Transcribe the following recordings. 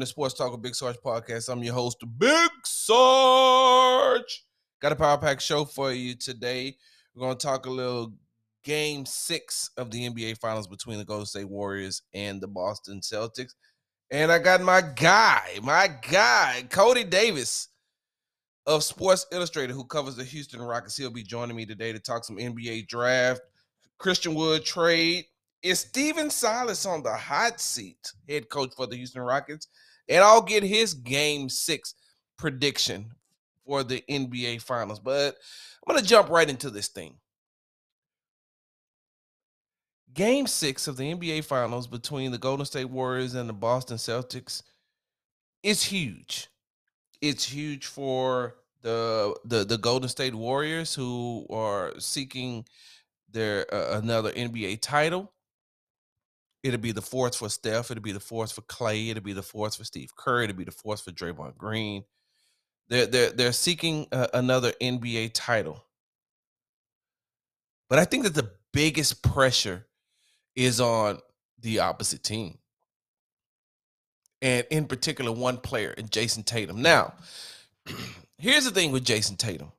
to Sports Talk with Big Sarge podcast. I'm your host, Big Sarge. Got a Power Pack show for you today. We're going to talk a little game six of the NBA Finals between the Golden State Warriors and the Boston Celtics. And I got my guy, my guy, Cody Davis of Sports Illustrated, who covers the Houston Rockets. He'll be joining me today to talk some NBA draft, Christian Wood trade. Is Stephen Silas on the hot seat, head coach for the Houston Rockets? And I'll get his game six prediction for the NBA Finals. But I'm going to jump right into this thing. Game six of the NBA Finals between the Golden State Warriors and the Boston Celtics is huge. It's huge for the the the Golden State Warriors who are seeking their uh, another NBA title. It'll be the fourth for Steph. It'll be the fourth for Klay. It'll be the fourth for Steve Kerr. It'll be the fourth for Draymond Green. They're they're they're seeking uh, another NBA title. But I think that the biggest pressure is on the opposite team. And in particular, one player, and Jayson Tatum. Now, here's the thing with Jayson Tatum.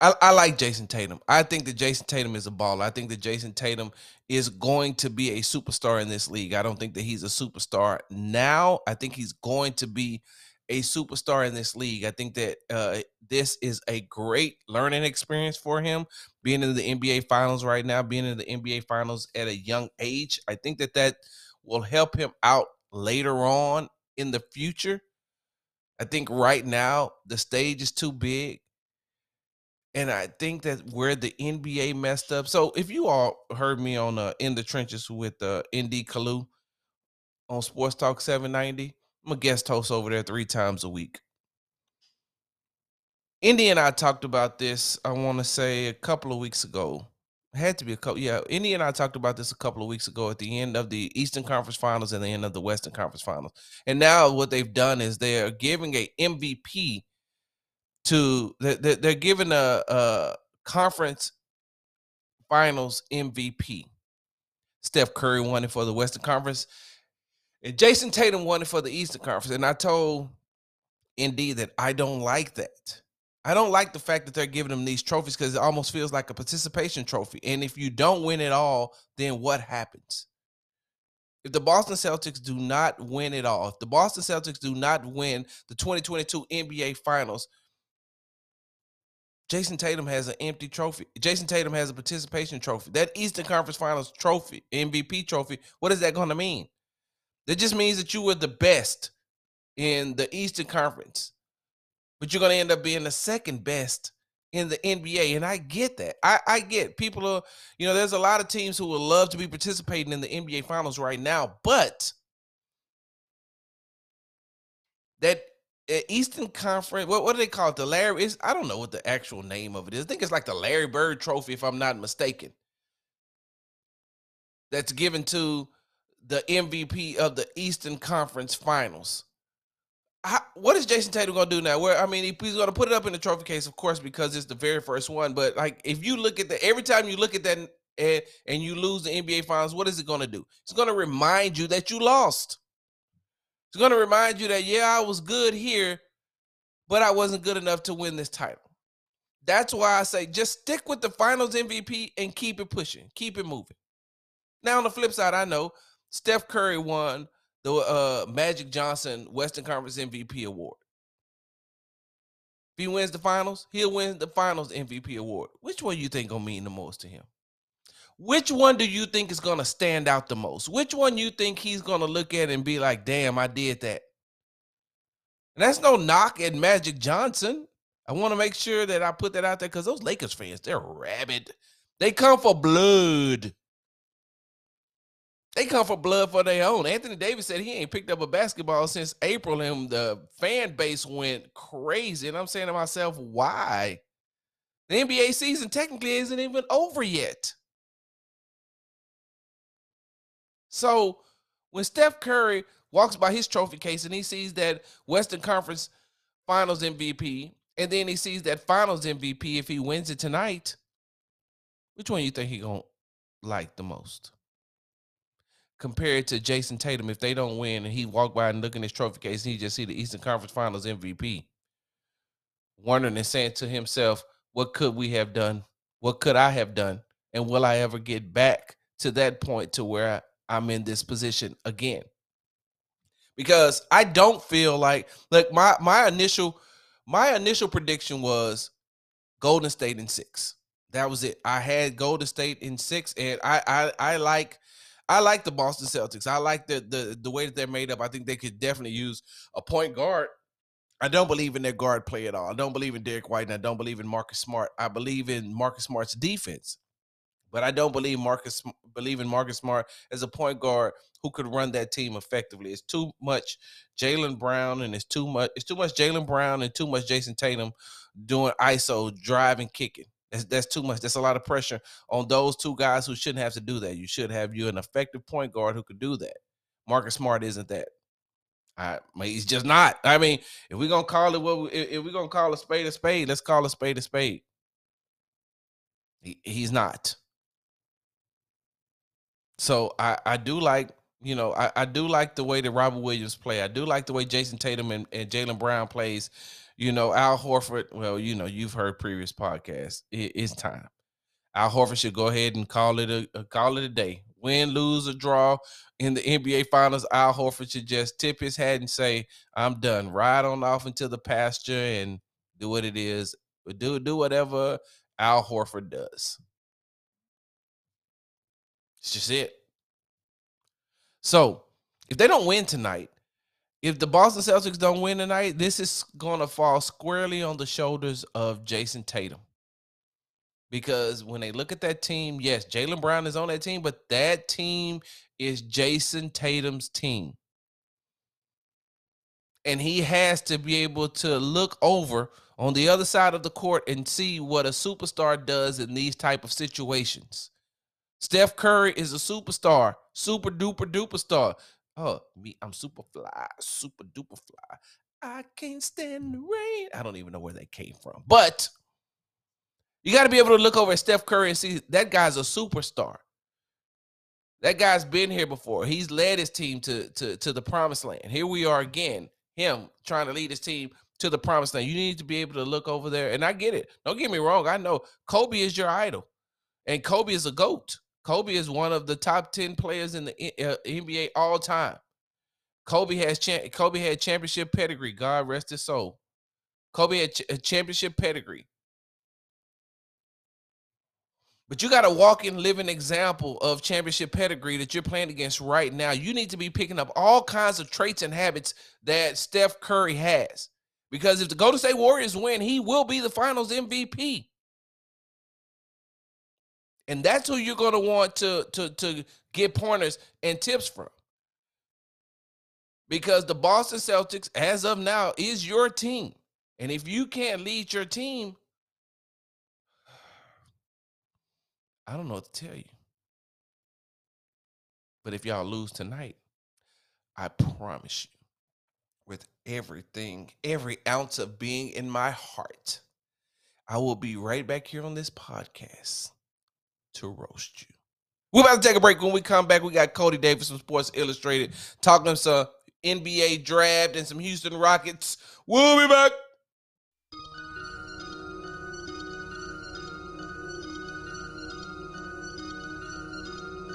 I, I, like Jayson Tatum. I think that Jayson Tatum is a baller. I think that Jayson Tatum is going to be a superstar in this league. I don't think that he's a superstar now. I think he's going to be a superstar in this league. I think that uh, this is a great learning experience for him. Being in the NBA Finals right now, being in the NBA Finals at a young age, I think that that will help him out later on in the future. I think right now the stage is too big. And I think that where the NBA messed up. So if you all heard me on uh, in the trenches with uh, ND Kalu on Sports Talk 790, I'm a guest host over there three times a week. Indy and I talked about this, I want to say a couple of weeks ago. It had to be a couple, yeah. Indy and I talked about this a couple of weeks ago at the end of the Eastern Conference Finals and the end of the Western Conference Finals. And now what they've done is they are giving a MVP to they're, they're giving a, a conference finals MVP. Steph Curry won it for the Western Conference. And Jayson Tatum won it for the Eastern Conference. And I told Indy that I don't like that. I don't like the fact that they're giving them these trophies because it almost feels like a participation trophy. And if you don't win it all, then what happens? If the Boston Celtics do not win it all, if the Boston Celtics do not win the 2022 NBA Finals, Jayson Tatum has an empty trophy. Jayson Tatum has a participation trophy. That Eastern Conference Finals trophy, MVP trophy, what is that going to mean? That just means that you were the best in the Eastern Conference, but you're going to end up being the second best in the NBA. And I get that. I, I get people are, you know, there's a lot of teams who would love to be participating in the NBA Finals right now, but that Uh, Eastern Conference. What what do they call it? The Larry is I don't know what the actual name of it is. I think it's like the Larry Bird Trophy, if I'm not mistaken. That's given to the MVP of the Eastern Conference Finals. How, what is Jayson Tatum gonna do now? Where I mean, he, he's gonna put it up in the trophy case, of course, because it's the very first one. But like, if you look at the every time you look at that and, and you lose the NBA Finals, what is it gonna do? It's gonna remind you that you lost. It's going to remind you that, yeah, I was good here, but I wasn't good enough to win this title. That's why I say just stick with the finals MVP and keep it pushing, keep it moving. Now, on the flip side, I know Steph Curry won the uh, Magic Johnson Western Conference MVP award. If he wins the finals, he'll win the finals MVP award. Which one you think gonna mean the most to him? Which one do you think is going to stand out the most? Which one you think he's going to look at and be like, "Damn, I did that." And that's no knock at Magic Johnson. I want to make sure that I put that out there because those Lakers fans, they're rabid. They come for blood. They come for blood for their own. Anthony Davis said he ain't picked up a basketball since April, and the fan base went crazy. And I'm saying to myself, why? The NBA season technically isn't even over yet. So when Steph Curry walks by his trophy case and he sees that Western Conference Finals MVP, and then he sees that Finals MVP if he wins it tonight, which one you think he gonna like the most? compared to Jayson Tatum if they don't win and he walk by and look in his trophy case and he just see the Eastern Conference Finals MVP. Wondering and saying to himself, what could we have done? What could I have done? And will I ever get back to that point to where I'm in this position again? Because I don't feel like like my my initial my initial prediction was Golden State in six. That was it. I had Golden State in six, and I I I like I like the Boston Celtics. I like the the the way that they're made up. I think they could definitely use a point guard. I don't believe in their guard play at all. I don't believe in Derrick White, and I don't believe in Marcus Smart. I believe in Marcus Smart's defense, but I don't believe Marcus believe in Marcus Smart as a point guard who could run that team effectively. It's too much Jaylen Brown, and it's too much. It's too much Jaylen Brown and too much Jayson Tatum doing ISO driving, kicking. That's, that's too much. That's a lot of pressure on those two guys who shouldn't have to do that. You should have you an effective point guard who could do that. Marcus Smart isn't that. I mean, he's just not. I mean, if we're gonna call it what, we, if we're gonna call a spade a spade, let's call a spade a spade. He, he's not. So I I do like you know I, I do like the way that Robert Williams play. I do like the way Jayson Tatum and, and Jaylen Brown plays you know, Al Horford, well, you know, you've heard previous podcasts. It, it's time. Al Horford should go ahead and call it a, a, call it a day. Win, lose, or draw in the NBA Finals, Al Horford should just tip his hat and say, "I'm done." Ride on off into the pasture and do what it is. Do do whatever Al Horford does. It's just it. So if they don't win tonight, if the Boston Celtics don't win tonight, this is going to fall squarely on the shoulders of Jayson Tatum. Because when they look at that team, yes, Jaylen Brown is on that team, but that team is Jayson Tatum's team. And he has to be able to look over on the other side of the court and see what a superstar does in these type of situations. Steph Curry is a superstar, super duper duper star. Oh, me, I'm super fly, super duper fly. I can't stand the rain. I don't even know where that came from. But you got to be able to look over at Steph Curry and see that guy's a superstar. That guy's been here before. He's led his team to, to, to the promised land. Here we are again, him trying to lead his team to the promised land. You need to be able to look over there. And I get it. Don't get me wrong. I know Kobe is your idol, and Kobe is a GOAT. Kobe is one of the top 10 players in the uh, NBA all time. Kobe has cha- Kobe had championship pedigree. God rest his soul. Kobe had ch- a championship pedigree. But you got a walking, living example of championship pedigree that you're playing against right now. You need to be picking up all kinds of traits and habits that Steph Curry has. Because if the Golden State Warriors win, he will be the finals MVP and that's who you're going to want to to to get pointers and tips from. Because the Boston Celtics as of now is your team. And if you can't lead your team I don't know what to tell you. But if y'all lose tonight I promise you with everything every ounce of being in my heart I will be right back here on this podcast to roast you. We're about to take a break. When we come back, we got Cody Davis from Sports Illustrated talking some NBA draft and some Houston Rockets. We'll be back.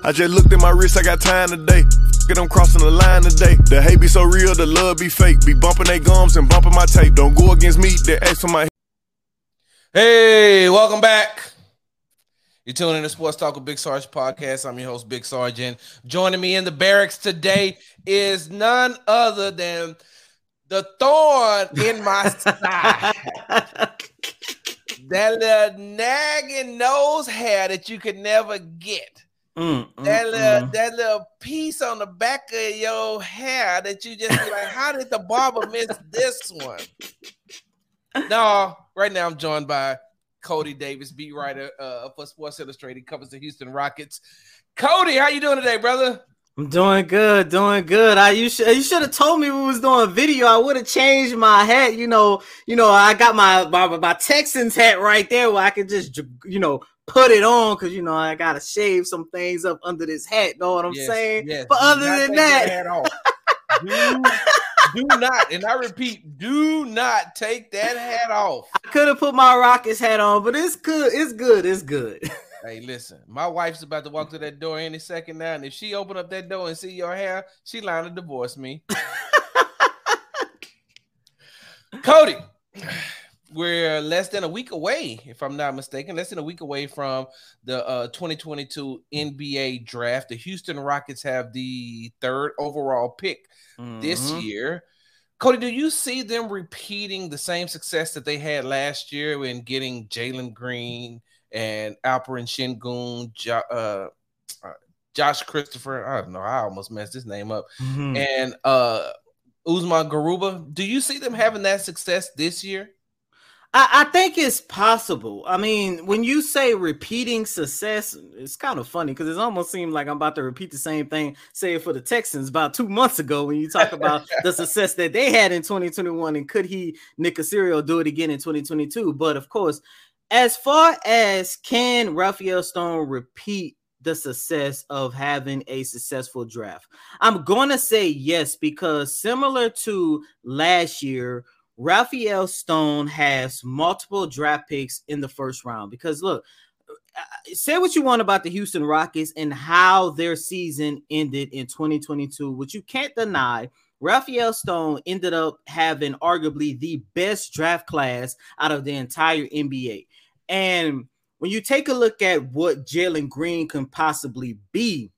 I just looked at my wrist, I got time today. Get them crossing the line today. The hate be so real, the love be fake. Be bumping they gums and bumping my tape. Don't go against me, they ask for my. Hey, welcome back. You're tuning in to Sports Talk with Big Sarge podcast. I'm your host, Big Sergeant. Joining me in the barracks today is none other than the thorn in my side. that little nagging nose hair that you could never get. Mm, mm, that little mm. that little piece on the back of your hair that you just like, how did the barber miss this one? No, right now I'm joined by Cody Davis, beat writer uh, for Sports Illustrated, covers the Houston Rockets. Cody, how you doing today, brother? I'm doing good, doing good. I you should you should have told me we was doing a video. I would have changed my hat. You know, you know, I got my, my my Texans hat right there where I could just you know put it on because you know I gotta shave some things up under this hat. Know what I'm Yes, saying? yes. But other than that, hat off. do, not, and I repeat, do not take that hat off. I could have put my Rockets hat on, but it's good. It's good. It's good. Hey, listen, my wife's about to walk through that door any second now, and if she open up that door and see your hair, she lying to divorce me. Cody, we're less than a week away, if I'm not mistaken, less than a week away from the uh, 2022 NBA draft. The Houston Rockets have the third overall pick this Mhm. year. Cody, do you see them repeating the same success that they had last year in getting Jalen Green and Alperen Sengun, jo- uh, uh, Josh Christopher? I don't know. I almost messed his name up. Mhm. And uh, Usman Garuba. Do you see them having that success this year? I, I think it's possible. I mean, when you say repeating success, it's kind of funny because it almost seemed like I'm about to repeat the same thing, say it for the Texans about two months ago when you talk about the success that they had in 2021 and could he, Nick Caserio, do it again in 2022? But of course, as far as can Rafael Stone repeat the success of having a successful draft, I'm going to say yes because similar to last year, Rafael Stone has multiple draft picks in the first round because look, uh, say what you want about the Houston Rockets and how their season ended in 2022, which you can't deny. Rafael Stone ended up having arguably the best draft class out of the entire NBA. And when you take a look at what Jalen Green can possibly be,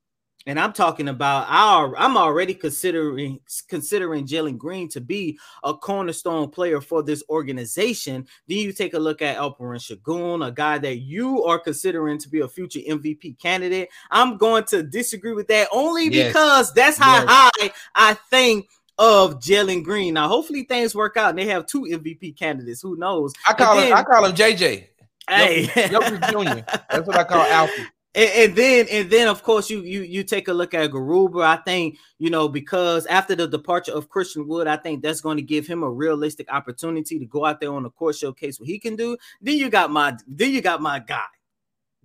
and I'm talking about our, I'm already considering considering Jalen Green to be a cornerstone player for this organization. Then you take a look at Alperen Sengun, a guy that you are considering to be a future MVP candidate. I'm going to disagree with that only Yes. because that's how Yes. high I think of Jalen Green. Now, hopefully things work out and they have two MVP candidates. Who knows? I call And him. I call him JJ. Hey, Jr. That's what I call Alfie. And, and then and then of course you you you take a look at Garuba. I think you know because after the departure of Christian Wood, I think that's going to give him a realistic opportunity to go out there on the court showcase what he can do. Then you got my then you got my guy,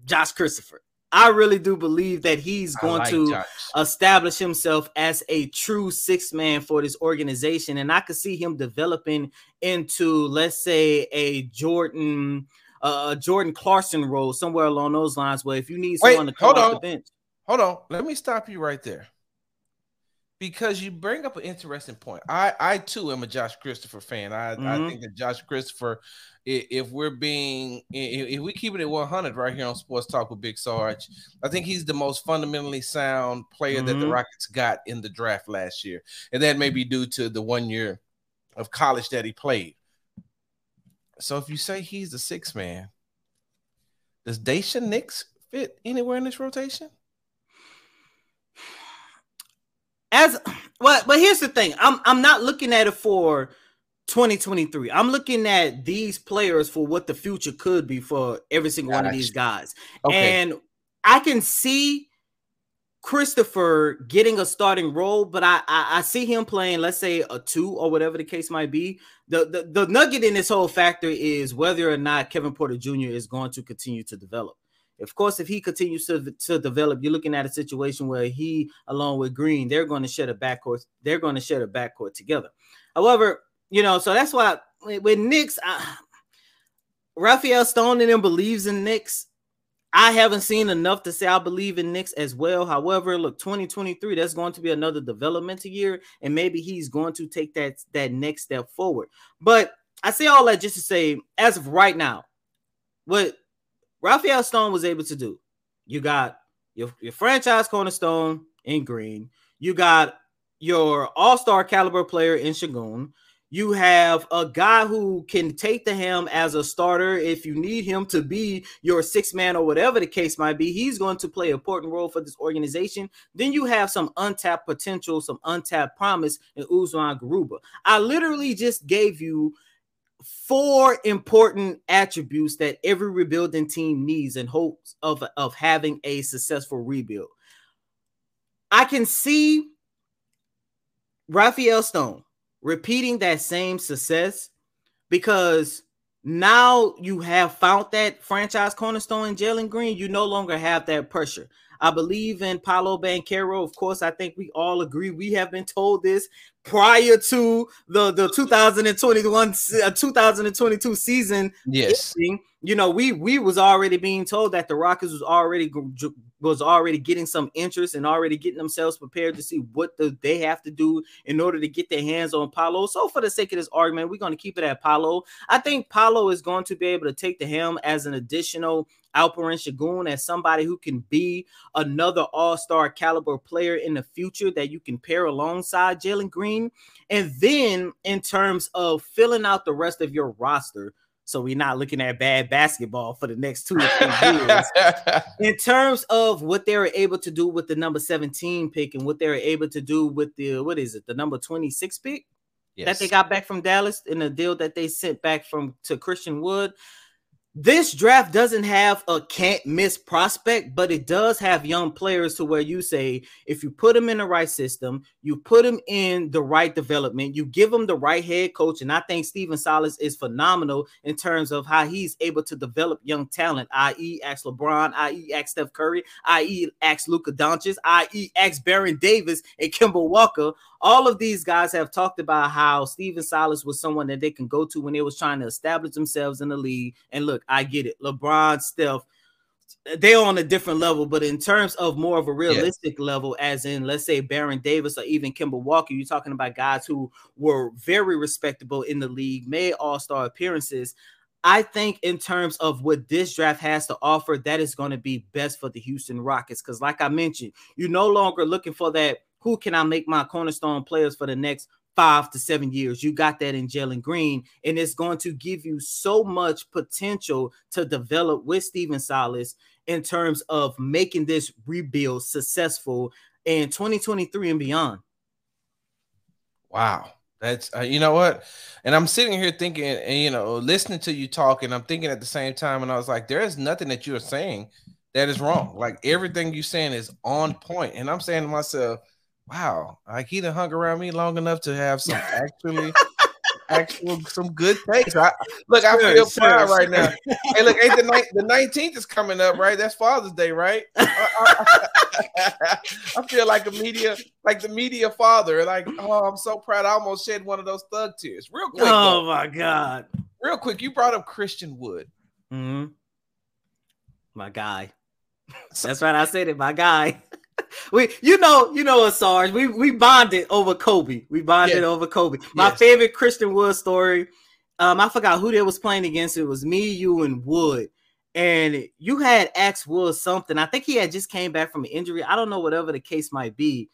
Josh Christopher. I really do believe that he's going like to Josh. establish himself as a true six man for this organization. And I could see him developing into, let's say, a Jordan, uh, Jordan Clarkson role somewhere along those lines. Where if you need Wait, someone to come off the bench, Hold on. Let me stop you right there. Because you bring up an interesting point. I, I too am a Josh Christopher fan. I, I Mhm. think that Josh Christopher, if we're being, i- i- if we keep it at 100 right here on Sports Talk with Big Sarge, I think he's the most fundamentally sound player that the Mhm. Rockets got in the draft last year. And that may be due to the one year of college that he played. So if you say he's the sixth man, does Daishen Nix fit anywhere in this rotation? as well, but here's the thing: I'm I'm not looking at it for 2023. I'm looking at these players for what the future could be for every single one of these guys. Okay. And I can see Christopher getting a starting role, but I, I I see him playing, let's say a two or whatever the case might be. The, the the nugget in this whole factor is whether or not Kevin Porter Jr. is going to continue to develop. Of course, if he continues to, to develop, you're looking at a situation where he, along with Green, they're going to share a backcourt. They're going to share a backcourt together. However, you know, so that's why with Nix, I, Rafael Stone and them believes in Nix. I haven't seen enough to say I believe in Nix as well. However, look, 2023, that's going to be another developmental year, and maybe he's going to take that that next step forward. But I say all that just to say, as of right now, what Rafael Stone was able to do, you got your, your franchise cornerstone in Green, you got your all-star caliber player in Sengun. You have a guy who can take the helm as a starter if you need him to be your six man or whatever the case might be. He's going to play an important role for this organization. Then you have some untapped potential, some untapped promise in Usman Garuba. I literally just gave you four important attributes that every rebuilding team needs in hopes of, of having a successful rebuild. I can see Rafael Stone repeating that same success because now you have found that franchise cornerstone Jalen Green. You no longer have that pressure. I believe in Paolo Banchero. Of course, I think we all agree. We have been told this prior to the the 2021 uh, 2022 season. Yes, you know we we was already being told that the Rockets was already was already getting some interest and already getting themselves prepared to see what the, they have to do in order to get their hands on Paolo. So for the sake of this argument, we're going to keep it at Paolo. I think Paolo is going to be able to take the helm as an additional Alperen Sengun as somebody who can be another all-star caliber player in the future that you can pair alongside Jalen Green. And then in terms of filling out the rest of your roster, so we're not looking at bad basketball for the next two or three years. in terms of what they were able to do with the number 17 pick and what they were able to do with the what is it, the number 26 pick yes. that they got back from Dallas in the deal that they sent back from to Christian Wood this draft doesn't have a can't miss prospect, but it does have young players to where you say if you put them in the right system, you put them in the right development, you give them the right head coach. And I think Stephen Silas is phenomenal in terms of how he's able to develop young talent, i.e., ask LeBron, i.e., ask Steph Curry, i.e., ask Luka Doncic, i.e., ask Baron Davis and Kemba Walker all of these guys have talked about how Stephen Silas was someone that they can go to when they was trying to establish themselves in the league. And look, I get it. LeBron, Steph, they're on a different level, but in terms of more of a realistic yes. level, as in let's say Baron Davis or even Kemba Walker, you're talking about guys who were very respectable in the league, made all-star appearances. I think in terms of what this draft has to offer, that is going to be best for the Houston Rockets. Because, like I mentioned, you're no longer looking for that who can I make my cornerstone players for the next five to seven years? You got that in Jalen Green, and it's going to give you so much potential to develop with Stephen Silas in terms of making this rebuild successful in 2023 and beyond. Wow. That's uh, you know what, and I'm sitting here thinking, and you know, listening to you talk, and I'm thinking at the same time, and I was like, there is nothing that you're saying that is wrong. Like everything you're saying is on point, and I'm saying to myself, wow, like he done hung around me long enough to have some actually actual some good takes. I, look, I feel sure, proud sure. right now. hey, look, hey, the ni- the nineteenth is coming up, right? That's Father's Day, right? I, I, I, feel like a media, like the media father. Like, oh, I'm so proud. I almost shed one of those thug tears. Real quick. Oh though. my god. Real quick, you brought up Christian Wood. Mm-hmm. My guy. That's right. I said it. My guy. we, you know, you know, Sarge. We we bonded over Kobe. We bonded over Kobe. My yes. favorite Christian Wood story. Um, I forgot who they was playing against. It was me, you, and Wood. And you had asked Wood something. I think he had just came back from an injury. I don't know, whatever the case might be.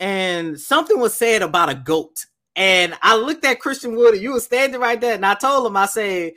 And something was said about a goat. And I looked at Christian Wood, and you were standing right there. And I told him, I said,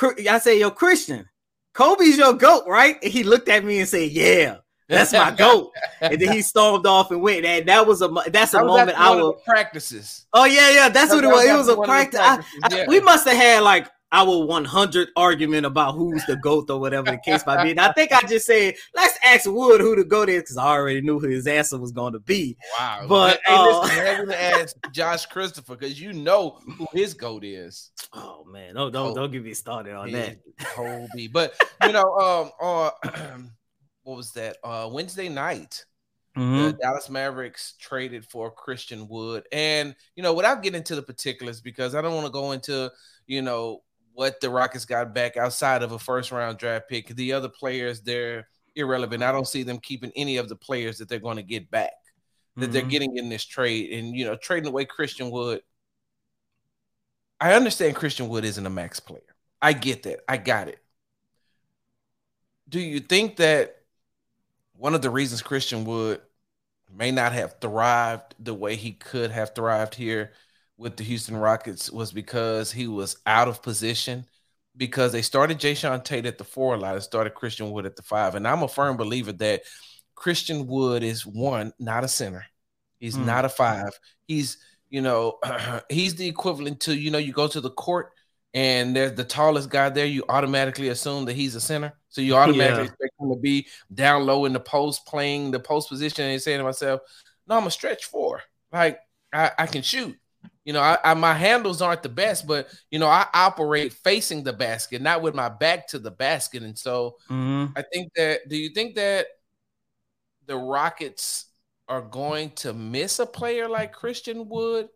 I said, yo, Christian, Kobe's your goat, right? And he looked at me and said, Yeah. That's my goat. and then he stormed off and went. And that was a that's a moment I will practices. Oh yeah, yeah. That's that what it was. It was a practice. I, I, we must have had like our 100 argument about who's the goat or whatever the case might be. And I think I just said, let's ask Wood who the goat is because I already knew who his answer was going to be. Wow. But hey, uh, listen, having to ask Josh Christopher because you know who his goat is. Oh man, no, don't don't get me started on that. Kobe. But you know, um, uh, what was that? Uh, Wednesday night. Mm-hmm. The Dallas Mavericks traded for Christian Wood. And, you know, without getting into the particulars, because I don't want to go into, you know, what the Rockets got back outside of a first round draft pick. The other players, they're irrelevant. I don't see them keeping any of the players that they're going to get back, that mm-hmm. they're getting in this trade. And, you know, trading away Christian Wood. I understand Christian Wood isn't a max player. I get that. I got it. Do you think that one of the reasons Christian Wood may not have thrived the way he could have thrived here with the Houston Rockets was because he was out of position because they started Jae'Sean Tate at the four line and started Christian Wood at the five. And I'm a firm believer that Christian Wood is one, not a center. He's mm. not a five. He's, you know, he's the equivalent to, you know, you go to the court and there's the tallest guy there, you automatically assume that he's a center. So you automatically yeah. expect him to be down low in the post, playing the post position, and saying to myself, "No, I'm a stretch four. Like I, I can shoot." You know, I, I, my handles aren't the best, but you know, I operate facing the basket, not with my back to the basket. And so mm-hmm. I think that do you think that the Rockets are going to miss a player like Christian Wood?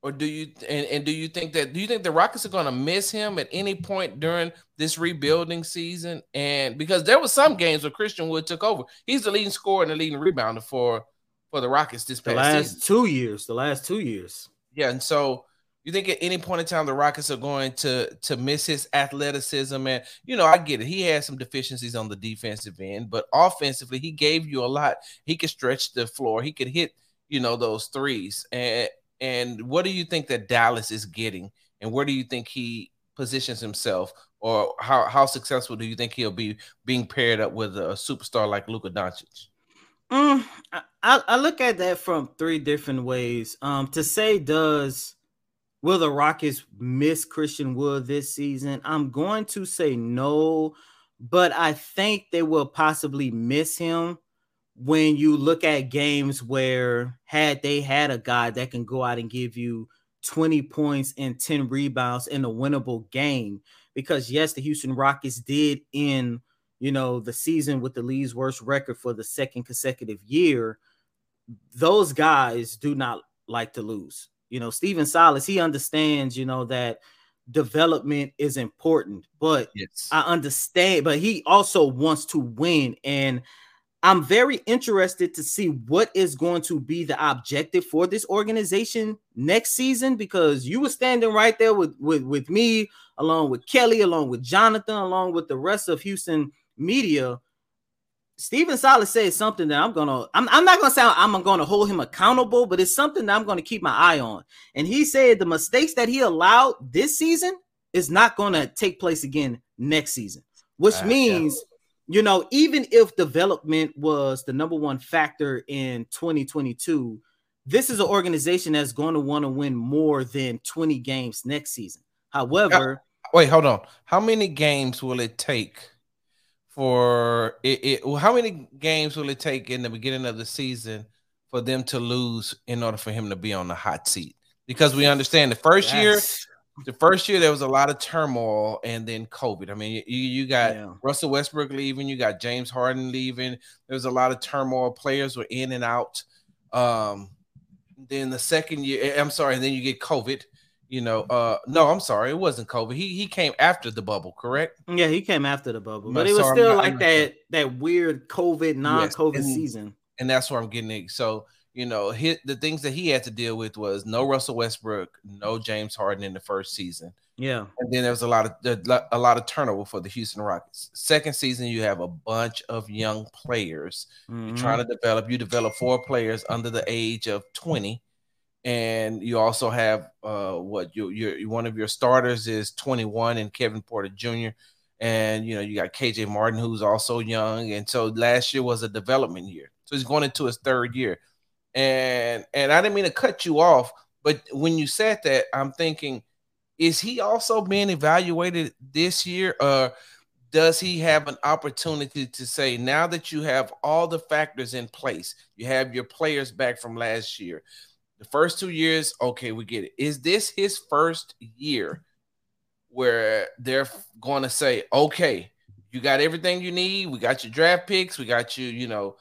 Or do you and, and do you think that do you think the Rockets are going to miss him at any point during this rebuilding season? And because there was some games where Christian Wood took over, he's the leading scorer and the leading rebounder for for the Rockets this past the last season. two years. The last two years. Yeah, and so you think at any point in time the Rockets are going to to miss his athleticism and you know I get it he has some deficiencies on the defensive end but offensively he gave you a lot he could stretch the floor he could hit you know those threes and and what do you think that Dallas is getting and where do you think he positions himself or how how successful do you think he'll be being paired up with a superstar like Luka Doncic? Mm, I, I look at that from three different ways. Um, to say does will the Rockets miss Christian Wood this season? I'm going to say no, but I think they will possibly miss him when you look at games where had they had a guy that can go out and give you 20 points and 10 rebounds in a winnable game because yes the Houston Rockets did in you know the season with the league's worst record for the second consecutive year those guys do not like to lose you know, Stephen Silas, he understands, you know, that development is important, but yes. I understand, but he also wants to win. And I'm very interested to see what is going to be the objective for this organization next season because you were standing right there with, with, with me, along with Kelly, along with Jonathan, along with the rest of Houston media Stephen Silas said something that I'm gonna I'm, I'm not gonna say I'm gonna hold him accountable, but it's something that I'm gonna keep my eye on. And he said the mistakes that he allowed this season is not gonna take place again next season, which uh, means yeah. You know, even if development was the number one factor in 2022, this is an organization that's going to want to win more than 20 games next season. However, wait, hold on. How many games will it take? for it, it how many games will it take in the beginning of the season for them to lose in order for him to be on the hot seat? Because we understand the first yes. year, the first year there was a lot of turmoil and then COVID. I mean, you, you got yeah. Russell Westbrook leaving, you got James Harden leaving. There was a lot of turmoil. Players were in and out. Um, then the second year, I'm sorry, and then you get COVID you know uh no i'm sorry it wasn't covid he he came after the bubble correct yeah he came after the bubble but it was still like that that weird covid non-covid yes, and, season and that's where i'm getting it so you know hit the things that he had to deal with was no russell westbrook no james harden in the first season. Yeah. And then there was a lot of a lot of turnover for the houston rockets. Second season you have a bunch of young players. Mm-hmm. you're trying to develop you develop four players under the age of 20 and you also have uh, what your your one of your starters is 21 and Kevin Porter Jr. And you know you got KJ Martin who's also young, and so last year was a development year, so he's going into his third year. And and I didn't mean to cut you off, but when you said that, I'm thinking, is he also being evaluated this year, or does he have an opportunity to say now that you have all the factors in place, you have your players back from last year, the first two years, okay, we get it. Is this his first year where they're going to say, okay, you got everything you need. We got your draft picks. We got you, you know,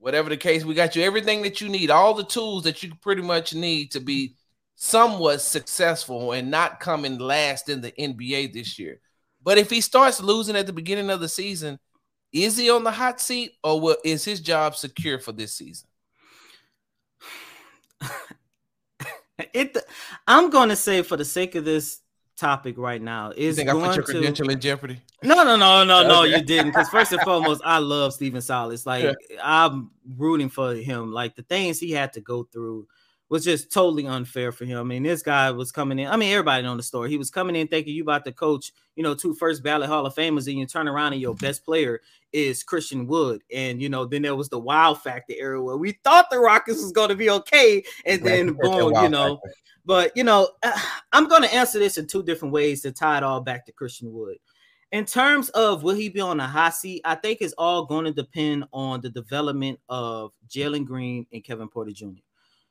whatever the case, we got you everything that you need, all the tools that you pretty much need to be somewhat successful and not coming last in the NBA this year. But if he starts losing at the beginning of the season, is he on the hot seat or is his job secure for this season? it I'm gonna say for the sake of this topic right now is you think going I put your credential to, in jeopardy. No, no, no, no, no, you didn't. Because first and foremost, I love Stephen Silas. Like yeah. I'm rooting for him. Like the things he had to go through was just totally unfair for him. I mean, this guy was coming in. I mean, everybody know the story. He was coming in thinking you about to coach, you know, two first ballot Hall of Famers, and you turn around and your best player is Christian Wood. And you know, then there was the wild factor era where we thought the Rockets was going to be okay, and then boom, you know. Factor. But you know, I'm going to answer this in two different ways to tie it all back to Christian Wood. In terms of will he be on the hot seat, I think it's all going to depend on the development of Jalen Green and Kevin Porter Jr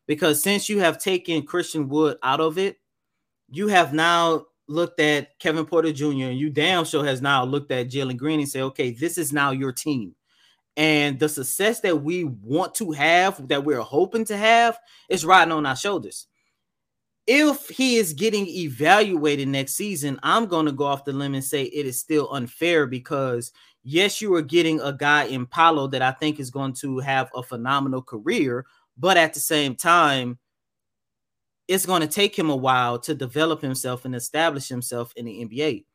because since you have taken Christian Wood out of it, you have now looked at Kevin Porter Jr. and you damn sure has now looked at Jalen Green and say, okay, this is now your team. And the success that we want to have, that we're hoping to have, is riding on our shoulders. If he is getting evaluated next season, I'm going to go off the limb and say it is still unfair because, yes, you are getting a guy in Paolo that I think is going to have a phenomenal career, but at the same time, it's going to take him a while to develop himself and establish himself in the NBA.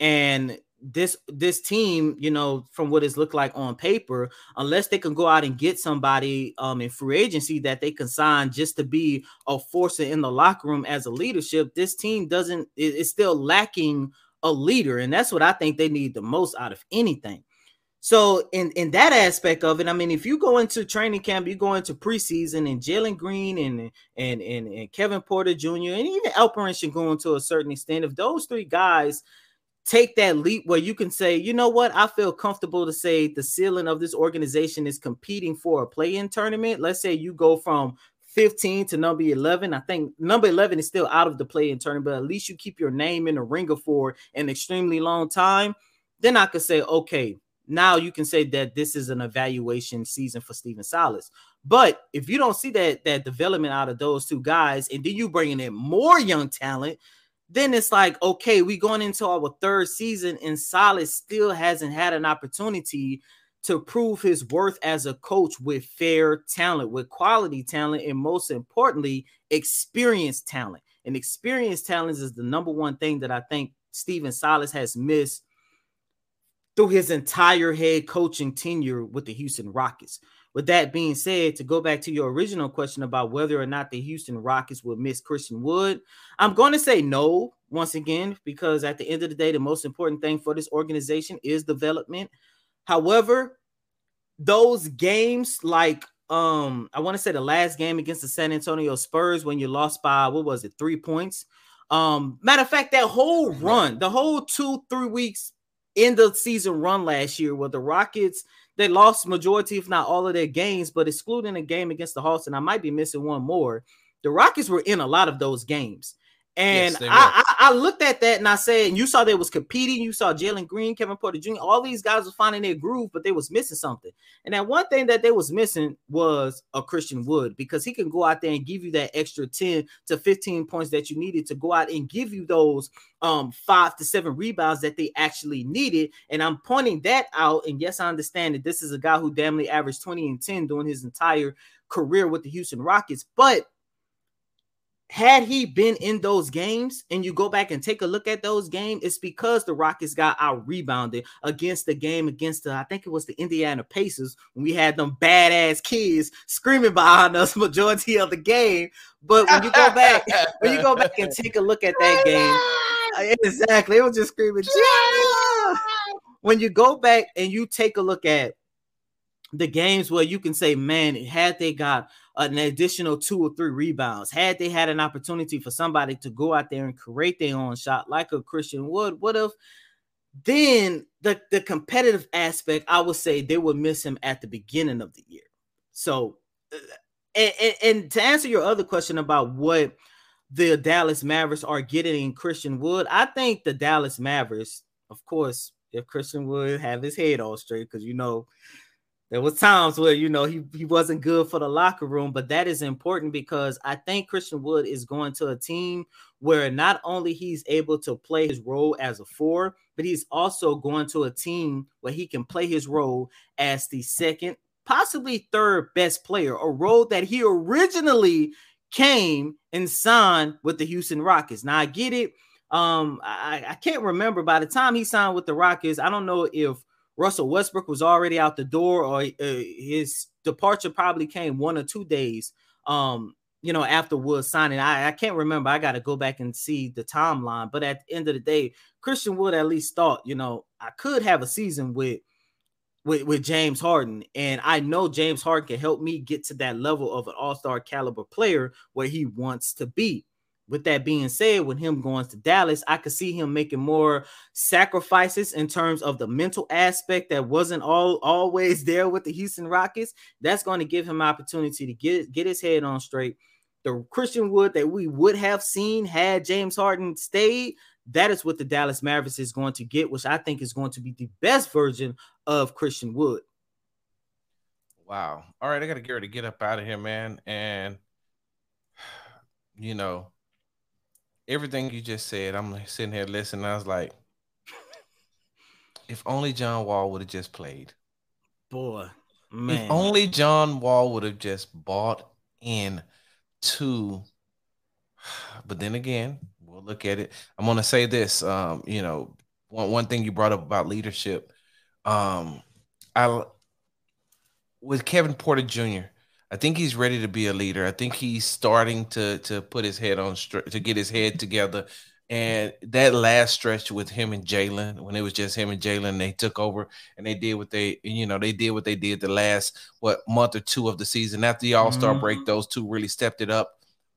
And this this team, you know, from what it's looked like on paper, unless they can go out and get somebody um in free agency that they can sign just to be a force in the locker room as a leadership, this team doesn't is still lacking a leader, and that's what I think they need the most out of anything. So in in that aspect of it, I mean, if you go into training camp, you go into preseason, and Jalen Green and and and, and Kevin Porter Jr. and even Alperen should go into a certain extent. If those three guys take that leap where you can say, you know what, I feel comfortable to say the ceiling of this organization is competing for a play-in tournament. Let's say you go from 15 to number 11. I think number 11 is still out of the play-in tournament, but at least you keep your name in the ringer for an extremely long time. Then I could say, okay, now you can say that this is an evaluation season for Stephen Silas. But if you don't see that that development out of those two guys, and then you bringing in more young talent, then it's like okay, we going into our third season, and Silas still hasn't had an opportunity to prove his worth as a coach with fair talent, with quality talent, and most importantly, experienced talent. And experienced talent is the number one thing that I think Stephen Silas has missed through his entire head coaching tenure with the Houston Rockets. With that being said, to go back to your original question about whether or not the Houston Rockets would miss Christian Wood, I'm going to say no once again, because at the end of the day, the most important thing for this organization is development. However, those games like um I want to say the last game against the San Antonio Spurs when you lost by what was it, three points. Um, matter of fact, that whole run, the whole two, three weeks in the season run last year where the Rockets they lost majority, if not all of their games, but excluding a game against the Hawks, and I might be missing one more. The Rockets were in a lot of those games. And yes, I, I, I, looked at that and I said, and you saw they was competing. You saw Jalen Green, Kevin Porter Jr. All these guys were finding their groove, but they was missing something. And that one thing that they was missing was a Christian Wood because he can go out there and give you that extra 10 to 15 points that you needed to go out and give you those um five to seven rebounds that they actually needed. And I'm pointing that out. And yes, I understand that this is a guy who damn near averaged 20 and 10 during his entire career with the Houston Rockets, but had he been in those games and you go back and take a look at those games, it's because the Rockets got out rebounded against the game against the, I think it was the Indiana Pacers when we had them badass kids screaming behind us majority of the game. But when you go back, when you go back and take a look at that game, uh, exactly, it was just screaming. When you go back and you take a look at the games where you can say, man, had they got an additional two or three rebounds, had they had an opportunity for somebody to go out there and create their own shot like a Christian Wood would have, then the, the competitive aspect, I would say they would miss him at the beginning of the year. So, uh, and, and, and to answer your other question about what the Dallas Mavericks are getting in Christian Wood, I think the Dallas Mavericks, of course, if Christian Wood have his head all straight, because you know there was times where you know he, he wasn't good for the locker room, but that is important because I think Christian Wood is going to a team where not only he's able to play his role as a four, but he's also going to a team where he can play his role as the second, possibly third best player, a role that he originally came and signed with the Houston Rockets. Now I get it. Um, I, I can't remember by the time he signed with the Rockets. I don't know if Russell Westbrook was already out the door, or uh, his departure probably came one or two days, um, you know, after Wood signing. I, I can't remember. I got to go back and see the timeline. But at the end of the day, Christian Wood at least thought, you know, I could have a season with with, with James Harden. And I know James Harden can help me get to that level of an all-star caliber player where he wants to be with that being said, with him going to Dallas, I could see him making more sacrifices in terms of the mental aspect that wasn't all always there with the Houston Rockets. That's going to give him opportunity to get get his head on straight, the Christian Wood that we would have seen had James Harden stayed, that is what the Dallas Mavericks is going to get, which I think is going to be the best version of Christian Wood. Wow. All right, I got to get ready to get up out of here, man. And you know, everything you just said, I'm sitting here listening. I was like, if only John Wall would have just played. Boy, man. If only John Wall would have just bought in to but then again, we'll look at it. I'm gonna say this. Um, you know, one one thing you brought up about leadership. Um, I with Kevin Porter Jr. I think he's ready to be a leader. I think he's starting to to put his head on to get his head together. And that last stretch with him and Jalen, when it was just him and Jalen, they took over and they did what they, you know, they did what they did the last what month or two of the season. After the All Star mm-hmm. break, those two really stepped it up.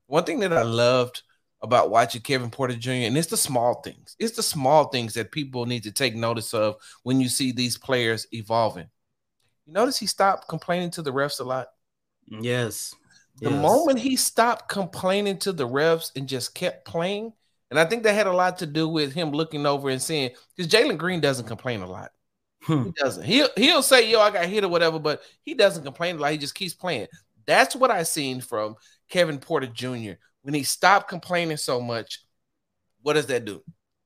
One thing that I loved about watching Kevin Porter Jr. and it's the small things. It's the small things that people need to take notice of when you see these players evolving. You notice he stopped complaining to the refs a lot. Yes. The yes. moment he stopped complaining to the refs and just kept playing, and I think that had a lot to do with him looking over and seeing because Jalen Green doesn't complain a lot. Hmm. He doesn't. He'll he'll say, "Yo, I got hit or whatever," but he doesn't complain a lot. He just keeps playing. That's what I seen from Kevin Porter Jr. When he stopped complaining so much, what does that do?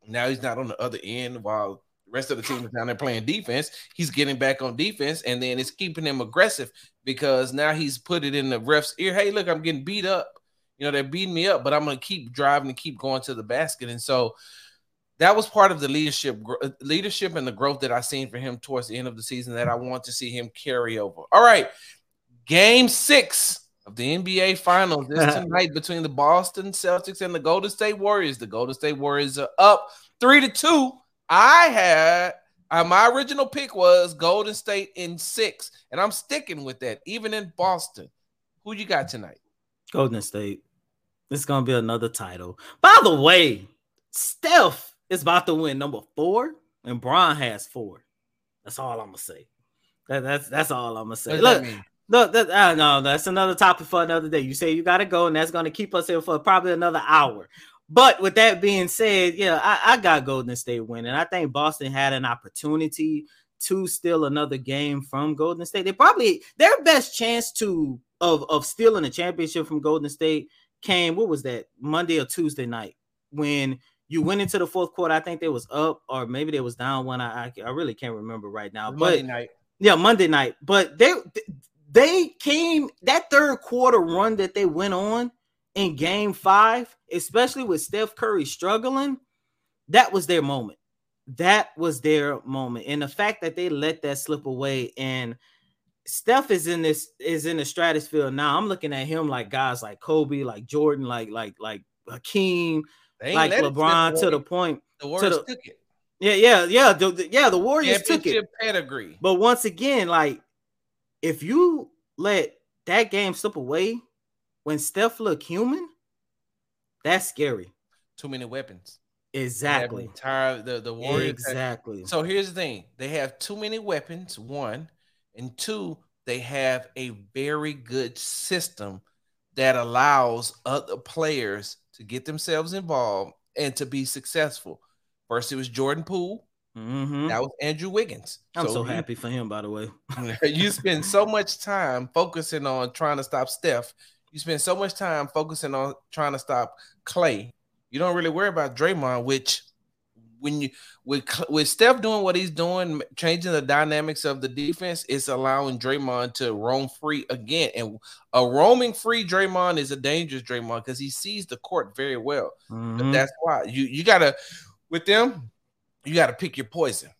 Now he's not on the other end while the rest of the team is down there playing defense. He's getting back on defense, and then it's keeping him aggressive because now he's put it in the ref's ear. Hey, look, I'm getting beat up. You know, they're beating me up, but I'm going to keep driving and keep going to the basket. And so that was part of the leadership uh, leadership and the growth that I seen for him towards the end of the season that I want to see him carry over. All right. Game 6 of the NBA Finals is tonight between the Boston Celtics and the Golden State Warriors. The Golden State Warriors are up 3 to 2. I had uh, my original pick was Golden State in 6 and I'm sticking with that even in Boston. Who you got tonight? Golden State. It's gonna be another title. By the way, Steph is about to win number four, and Bron has four. That's all I'm gonna say. That, that's that's all I'm gonna say. Look, look, that, uh, no, that's another topic for another day. You say you gotta go, and that's gonna keep us here for probably another hour. But with that being said, yeah, I, I got Golden State winning. I think Boston had an opportunity to steal another game from Golden State. They probably their best chance to of of stealing a championship from Golden State came, what was that, Monday or Tuesday night when you went into the fourth quarter. I think they was up, or maybe they was down one. I I, I really can't remember right now. But Monday night. Yeah, Monday night. But they they came that third quarter run that they went on in game five, especially with Steph Curry struggling, that was their moment. That was their moment. And the fact that they let that slip away and Steph is in this is in the stratosphere now. I'm looking at him like guys like Kobe, like Jordan, like like like Hakeem, like LeBron to the point. The Warriors the, took it. Yeah, yeah, yeah. The, the, yeah, the Warriors took it. Pedigree. But once again, like if you let that game slip away when Steph look human, that's scary. Too many weapons. Exactly. Entire the the Warriors. Exactly. Have, so here's the thing: they have too many weapons. One and two, they have a very good system that allows other players to get themselves involved and to be successful. First, it was Jordan Poole. Mm-hmm. That was Andrew Wiggins. I'm so, so happy for him, by the way. you spend so much time focusing on trying to stop Steph. You spend so much time focusing on trying to stop Klay. You don't really worry about Draymond, which when you with with Steph doing what he's doing, changing the dynamics of the defense, it's allowing Draymond to roam free again. And a roaming free Draymond is a dangerous Draymond because he sees the court very well. Mm-hmm. But that's why you you gotta with them, you gotta pick your poison.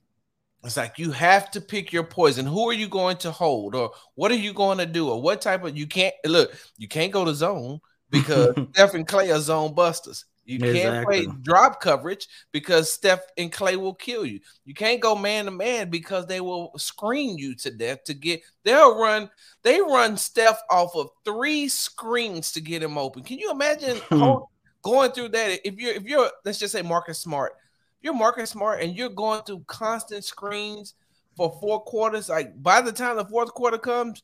It's like you have to pick your poison. Who are you going to hold, or what are you going to do, or what type of you can't look. You can't go to zone because Steph and Klay are zone busters. You can't play drop coverage because Steph and Klay will kill you. You can't go man to man because they will screen you to death to get they'll run they run Steph off of three screens to get him open. Can you imagine going through that if you're if you're let's just say Marcus Smart, you're Marcus Smart and you're going through constant screens for four quarters, like by the time the fourth quarter comes,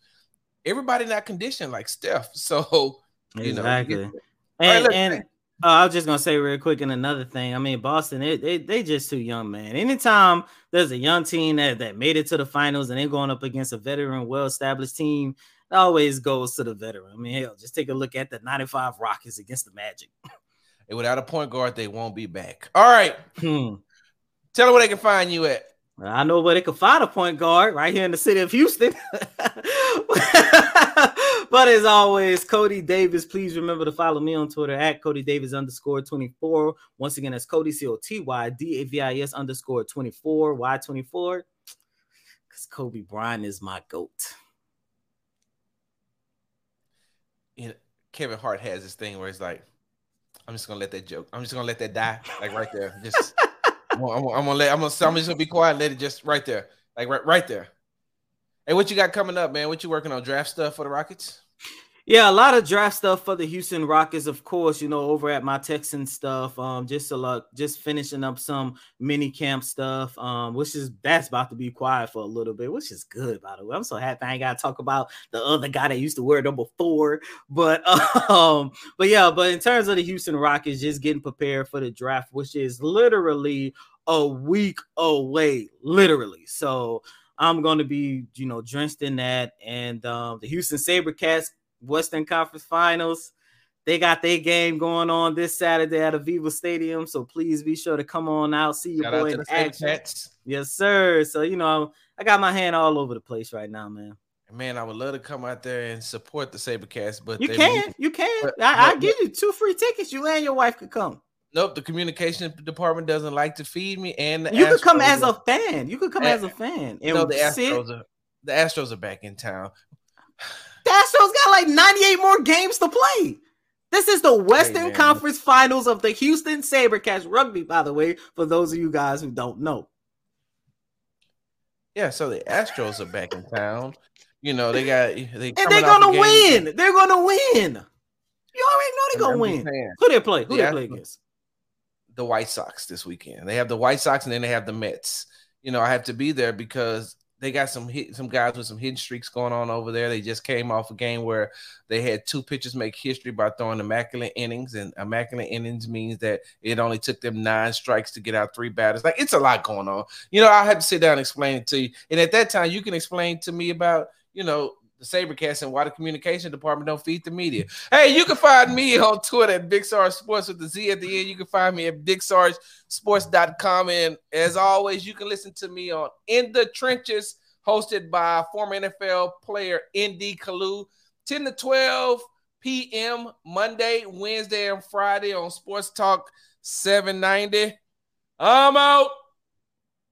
everybody not conditioned like Steph. So Exactly. You know, and, right, and uh, I was just gonna say real quick, and another thing. I mean, Boston, they, they they just too young, man. Anytime there's a young team that, that made it to the finals and they're going up against a veteran, well-established team, it always goes to the veteran. I mean, hell, just take a look at the 95 Rockets against the Magic. And without a point guard, they won't be back. All right. Hmm. Tell them where they can find you at. I know where they can find a point guard right here in the city of Houston. but as always, Coty Davis, please remember to follow me on Twitter at Coty Davis underscore 24. Once again, that's Coty C O T Y D A V I S underscore 24. Why 24? Because Kobe Bryant is my GOAT. You know, Kevin Hart has this thing where he's like, I'm just gonna let that joke. I'm just gonna let that die, like right there. Just I'm, gonna, I'm, gonna let. I'm gonna. I'm just gonna be quiet. let it just right there, like right, right there. Hey, what you got coming up, man? What you working on? Draft stuff for the Rockets? Yeah, a lot of draft stuff for the Houston Rockets, of course. You know, over at my Texan stuff. Um, just a lot, just finishing up some mini camp stuff. Um, which is that's about to be quiet for a little bit, which is good, by the way. I'm so happy I ain't gotta talk about the other guy that used to wear number four. But um, but yeah, but in terms of the Houston Rockets, just getting prepared for the draft, which is literally a week away, literally. So I'm going to be, you know, drenched in that. And um, the Houston SaberCats Western Conference Finals. They got their game going on this Saturday at AVEVA Stadium. So please be sure to come on out, see your Shout boy in action. Yes, sir. So you know, I got my hand all over the place right now, man. Man, I would love to come out there and support the SaberCats, but you can, you can. But, I, I give you two free tickets. You and your wife could come. Nope, the communication department doesn't like to feed me. And you could come as a fan. You could come and, as a fan. And no, the Astros are the Astros are back in town. The Astros got like 98 more games to play. This is the Western hey, Conference Finals of the Houston SaberCats rugby, by the way, for those of you guys who don't know. Yeah, so the Astros are back in town. You know, they got they and they're gonna the win. They're gonna win. You already know they're gonna win. Saying, Who they play? Who the they play against? The White Sox this weekend. They have the White Sox and then they have the Mets. You know, I have to be there because they got some hit, some guys with some hidden streaks going on over there. They just came off a game where they had two pitchers make history by throwing immaculate innings, and immaculate innings means that it only took them nine strikes to get out three batters. Like it's a lot going on. You know, I had to sit down and explain it to you. And at that time, you can explain to me about you know the SaberCats and why the communication department don't feed the media. Hey, you can find me on Twitter at Big Sarge Sports with the Z at the end. You can find me at BigSargeSports.com. And as always, you can listen to me on In the Trenches, hosted by former NFL player ND Kalu, 10 to 12 p.m. Monday, Wednesday, and Friday on Sports Talk 790. I'm out.